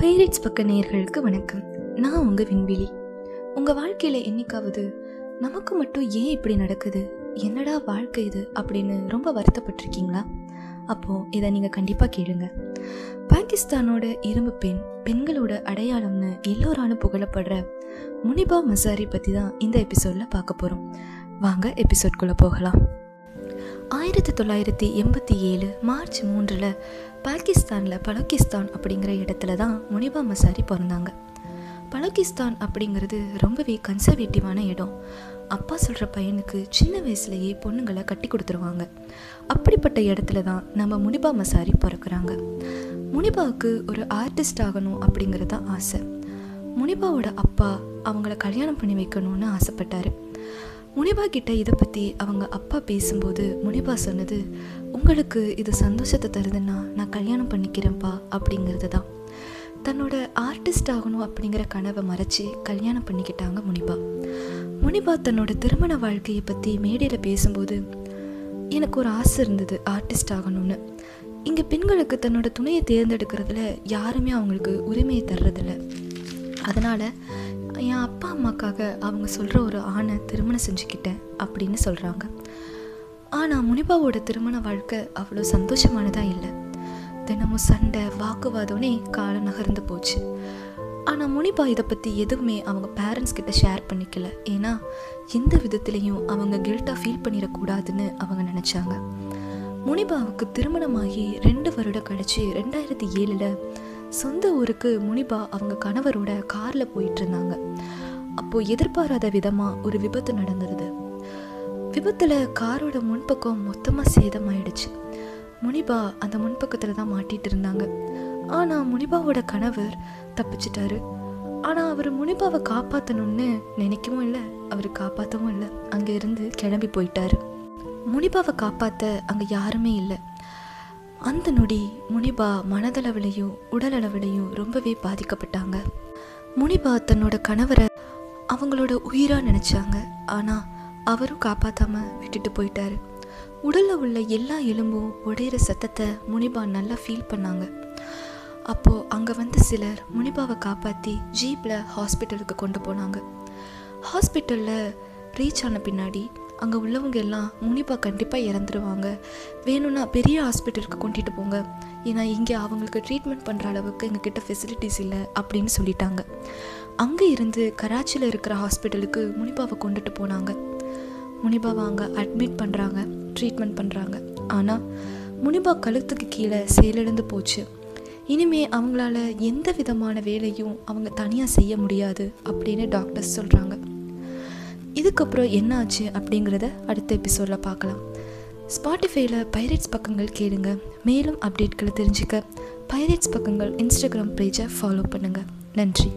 Pirates பக்க நேயர்களுக்கு வணக்கம். நான் உங்கள் விண்வெளி. உங்கள் வாழ்க்கையில் என்னைக்காவது நமக்கு மட்டும் ஏன் இப்படி நடக்குது? என்னடா வாழ்க்கை இது அப்படின்னு ரொம்ப வருத்தப்பட்டிருக்கீங்களா? அப்போது இதை நீங்கள் கண்டிப்பாக கேளுங்க. பாகிஸ்தானோட இரும்பு பெண் பெண்களோட அடையாளம்னு எல்லோராலும் புகழப்படுற முனிபா மசாரி பற்றி தான் இந்த எபிசோடில் பார்க்க போகிறோம் வாங்க எபிசோட்குள்ளே போகலாம். ஆயிரத்தி தொள்ளாயிரத்தி எண்பத்தி ஏழு மார்ச் மூன்றில் பாகிஸ்தானில் பலோகிஸ்தான் அப்படிங்கிற இடத்துல தான் முனிபா மசாரி பிறந்தாங்க. பலோகிஸ்தான் அப்படிங்கிறது ரொம்பவே கன்சர்வேட்டிவான இடம். அப்பா சொல்கிற பையனுக்கு சின்ன வயசுலேயே பொண்ணுங்களை கட்டி கொடுத்துருவாங்க. அப்படிப்பட்ட இடத்துல தான் நம்ம முனிபா மசாரி பிறக்கிறாங்க. முனிபாவுக்கு ஒரு ஆர்டிஸ்ட் ஆகணும் அப்படிங்கிறது தான் ஆசை. முனிபாவோட அப்பா அவங்கள கல்யாணம் பண்ணி வைக்கணும்னு ஆசைப்பட்டாரு. முனிபா கிட்ட இதை பற்றி அவங்க அப்பா பேசும்போது முனிபா சொன்னது உங்களுக்கு இது சந்தோஷத்தை தருதுன்னா நான் கல்யாணம் பண்ணிக்கிறேன்ப்பா அப்படிங்கிறது தான் தன்னோட ஆர்டிஸ்ட் ஆகணும் அப்படிங்கிற கனவை மறைச்சி கல்யாணம் பண்ணிக்கிட்டாங்க முனிபா. முனிபா தன்னோட திருமண வாழ்க்கையை பற்றி மேடையில் பேசும்போது எனக்கு ஒரு ஆசை இருந்தது ஆர்டிஸ்ட் ஆகணும்னு. இங்கே பெண்களுக்கு தன்னோட துணையை தேர்ந்தெடுக்கிறதுல யாருமே அவங்களுக்கு உரிமையை தர்றதில்ல. அதனால் என் அப்பா அம்மாக்காக அவங்க சொல்கிற ஒரு ஆணை திருமணம் செஞ்சுக்கிட்டேன் அப்படின்னு சொல்கிறாங்க ஆனால் முனிபாவோட திருமண வாழ்க்கை அவ்வளோ சந்தோஷமானதாக இல்லை. தினமும் சண்டை வாக்குவாதம்னே காலம் நகர்ந்து போச்சு. ஆனால் முனிபா இதை பற்றி எதுவுமே அவங்க பேரண்ட்ஸ் கிட்ட ஷேர் பண்ணிக்கல. ஏன்னா எந்த விதத்துலேயும் அவங்க கில்ட்டாக ஃபீல் பண்ணிடக்கூடாதுன்னு அவங்க நினச்சாங்க. முனிபாவுக்கு திருமணமாகி ரெண்டு வருடம் கழிச்சு ரெண்டாயிரத்தி ஏழில் சொந்த ஊருக்கு முனிபா அவங்க கணவரோட காரில் போயிட்டு இருந்தாங்க அப்போது எதிர்பாராத விதமாக ஒரு விபத்து நடந்துருது விபத்தில் காரோட முன்பக்கம் மொத்தமாக சேதமாயிடுச்சு. முனிபா அந்த முன்பக்கத்தில் தான் மாட்டிகிட்டு இருந்தாங்க ஆனால் முனிபாவோட கணவர் தப்பிச்சிட்டாரு. ஆனால் அவர் முனிபாவை காப்பாற்றணும்னு நினைக்கவும் இல்லை அவர் காப்பாற்றவும் இல்லை. அங்கே இருந்து கிளம்பி போயிட்டாரு. முனிபாவை காப்பாற்ற அங்கே யாருமே இல்லை. அந்த நொடி முனிபா மனதளவிலையும் உடலளவிலையும் ரொம்பவே பாதிக்கப்பட்டாங்க. முனிபா தன்னோட கணவரை அவங்களோட உயிராக நினச்சாங்க. ஆனால் அவரும் காப்பாற்றாம விட்டுட்டு போயிட்டாரு. உடலில் உள்ள எல்லா எலும்பும் உடையிற சத்தத்தை முனிபா நல்லா ஃபீல் பண்ணாங்க. அப்போது அங்கே வந்து சிலர் முனிபாவை காப்பாற்றி ஜீப்பில் ஹாஸ்பிட்டலுக்கு கொண்டு போனாங்க. ஹாஸ்பிட்டலில் ரீச் ஆன பின்னாடி அங்கே உள்ளவங்க எல்லாம் முனிப்பா கண்டிப்பாக இறந்துருவாங்க. வேணும்னா பெரிய ஹாஸ்பிட்டலுக்கு கொண்டுட்டு போங்க. ஏன்னா இங்கே அவங்களுக்கு ட்ரீட்மெண்ட் பண்ணுற அளவுக்கு எங்ககிட்ட ஃபெசிலிட்டிஸ் இல்லை அப்படின்னு சொல்லிட்டாங்க. அங்கே இருந்து கராச்சியில் இருக்கிற ஹாஸ்பிட்டலுக்கு முனிபாவை கொண்டுட்டு போனாங்க. முனிபாவை அங்கே அட்மிட் பண்ணுறாங்க ட்ரீட்மெண்ட் பண்ணுறாங்க ஆனால் முனிபா கழுத்துக்கு கீழே செயலிழந்து போச்சு. இனிமே அவங்களால எந்த விதமான வேலையும் அவங்க தனியாக செய்ய முடியாது அப்படின்னு டாக்டர்ஸ் சொல்கிறாங்க இதுக்கப்புறம் என்ன ஆச்சு அப்படிங்கிறத அடுத்த எபிசோடில் பார்க்கலாம். ஸ்பாட்டிஃபைல பைரேட்ஸ் பக்கங்கள் கேளுங்க. மேலும் அப்டேட்களை தெரிஞ்சுக்க பைரேட்ஸ் பக்கங்கள் இன்ஸ்டாகிராம் பேஜை ஃபாலோ பண்ணுங்கள் நன்றி.